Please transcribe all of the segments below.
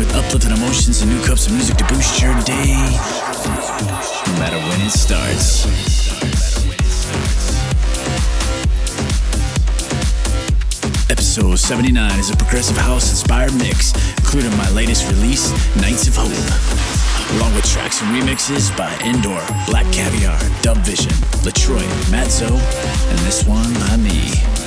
with uplifting emotions and new cups of music to boost your day, no matter when it starts. Episode 79 is a progressive house inspired mix, including my latest release, Nights of Hope, along with tracks and remixes by Endor, Black Caviar, DubVision, Latroy, Matzo, and this one by me.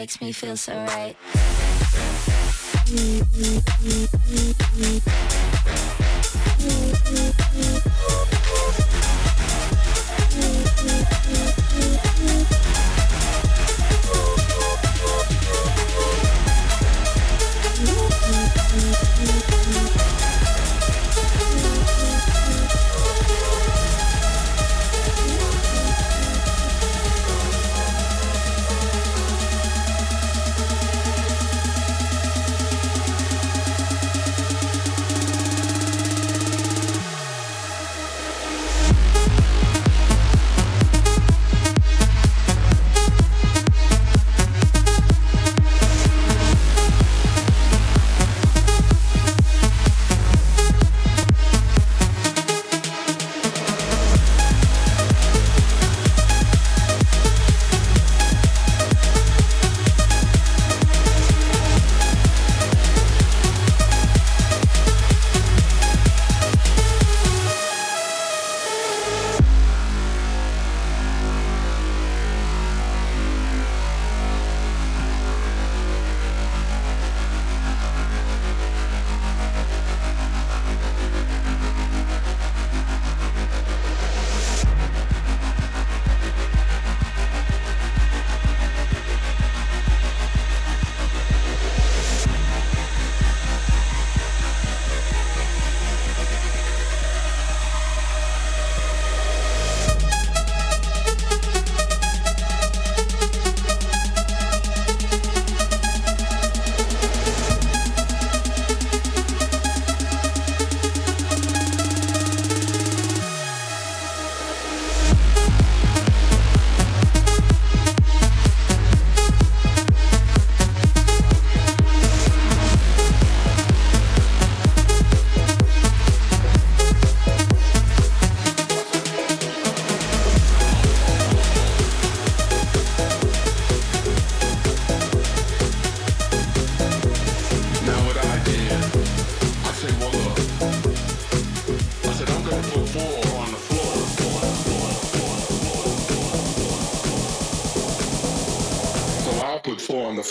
Makes me feel so right.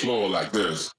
Floor like this.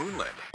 moon landing.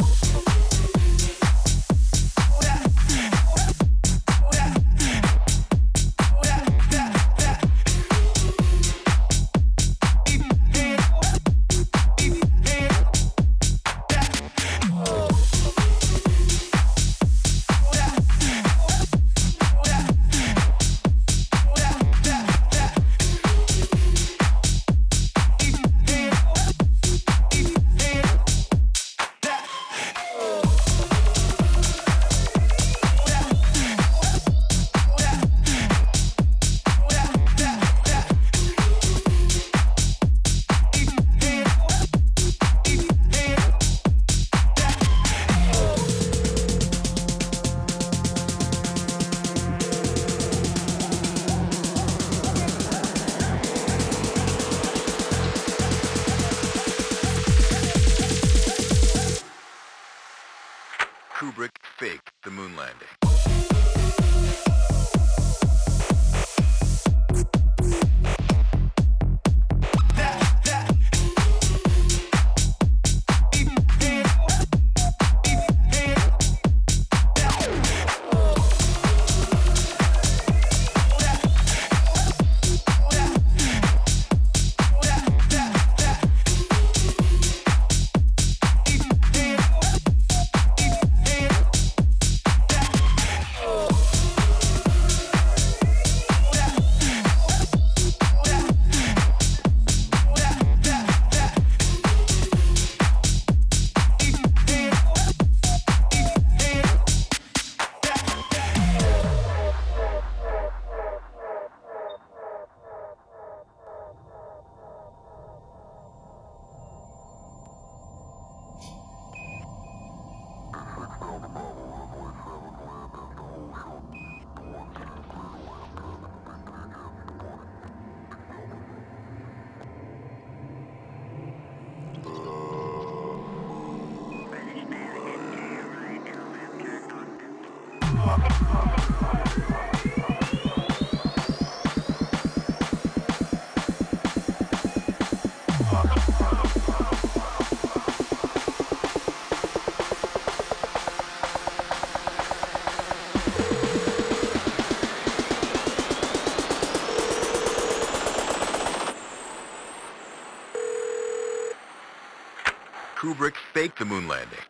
Kubrick faked the moon landing.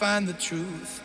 Find the truth.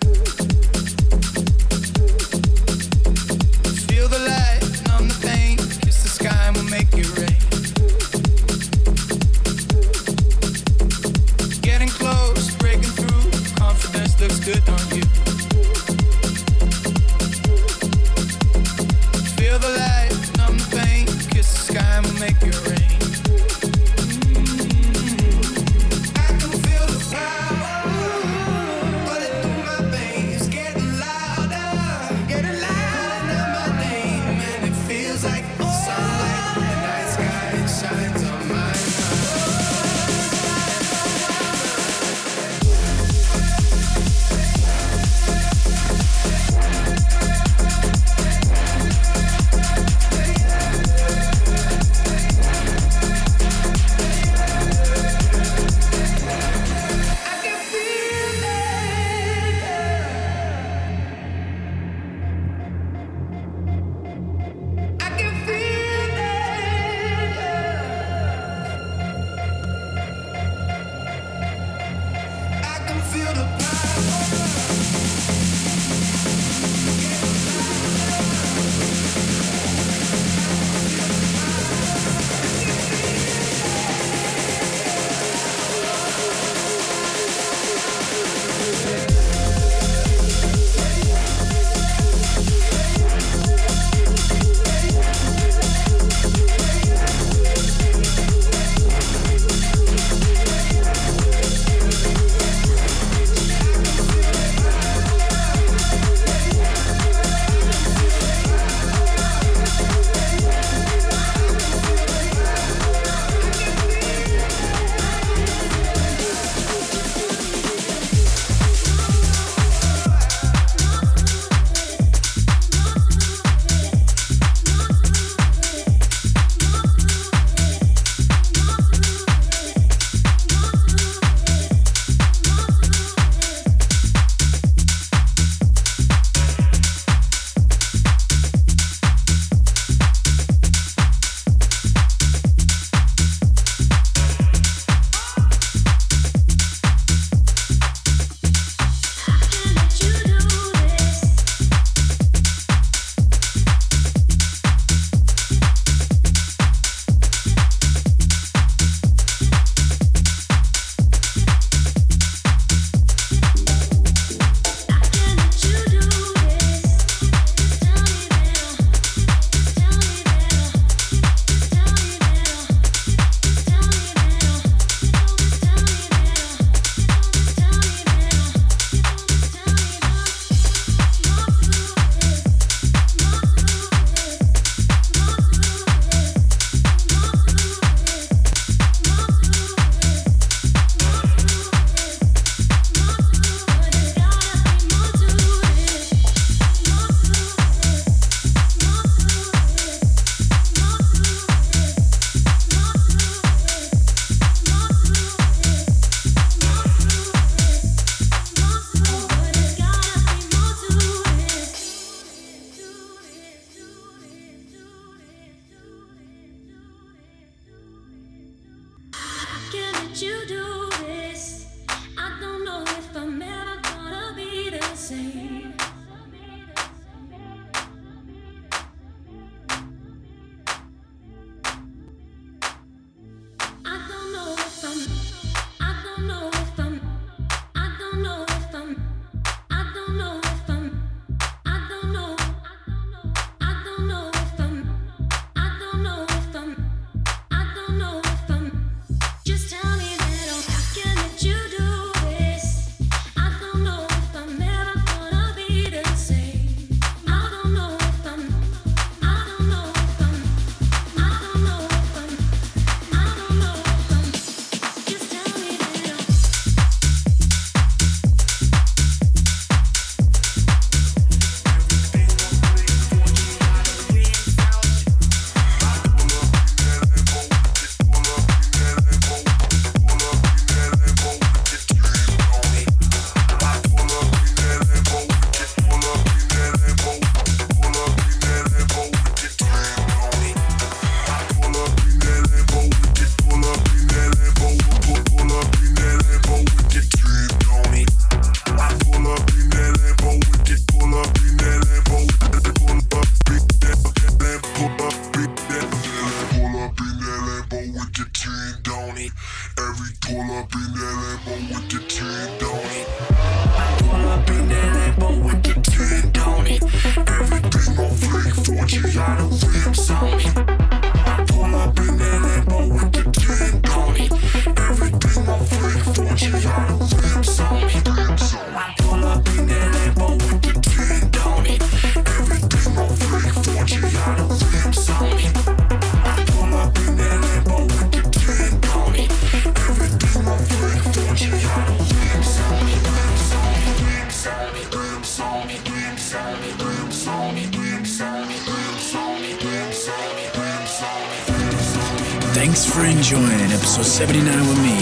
So 79 with me.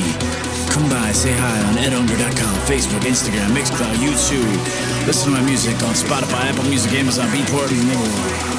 Come by, say hi on edunger.com, Facebook, Instagram, Mixcloud, YouTube. Listen to my music on Spotify, Apple Music, Amazon, Beatport, and more.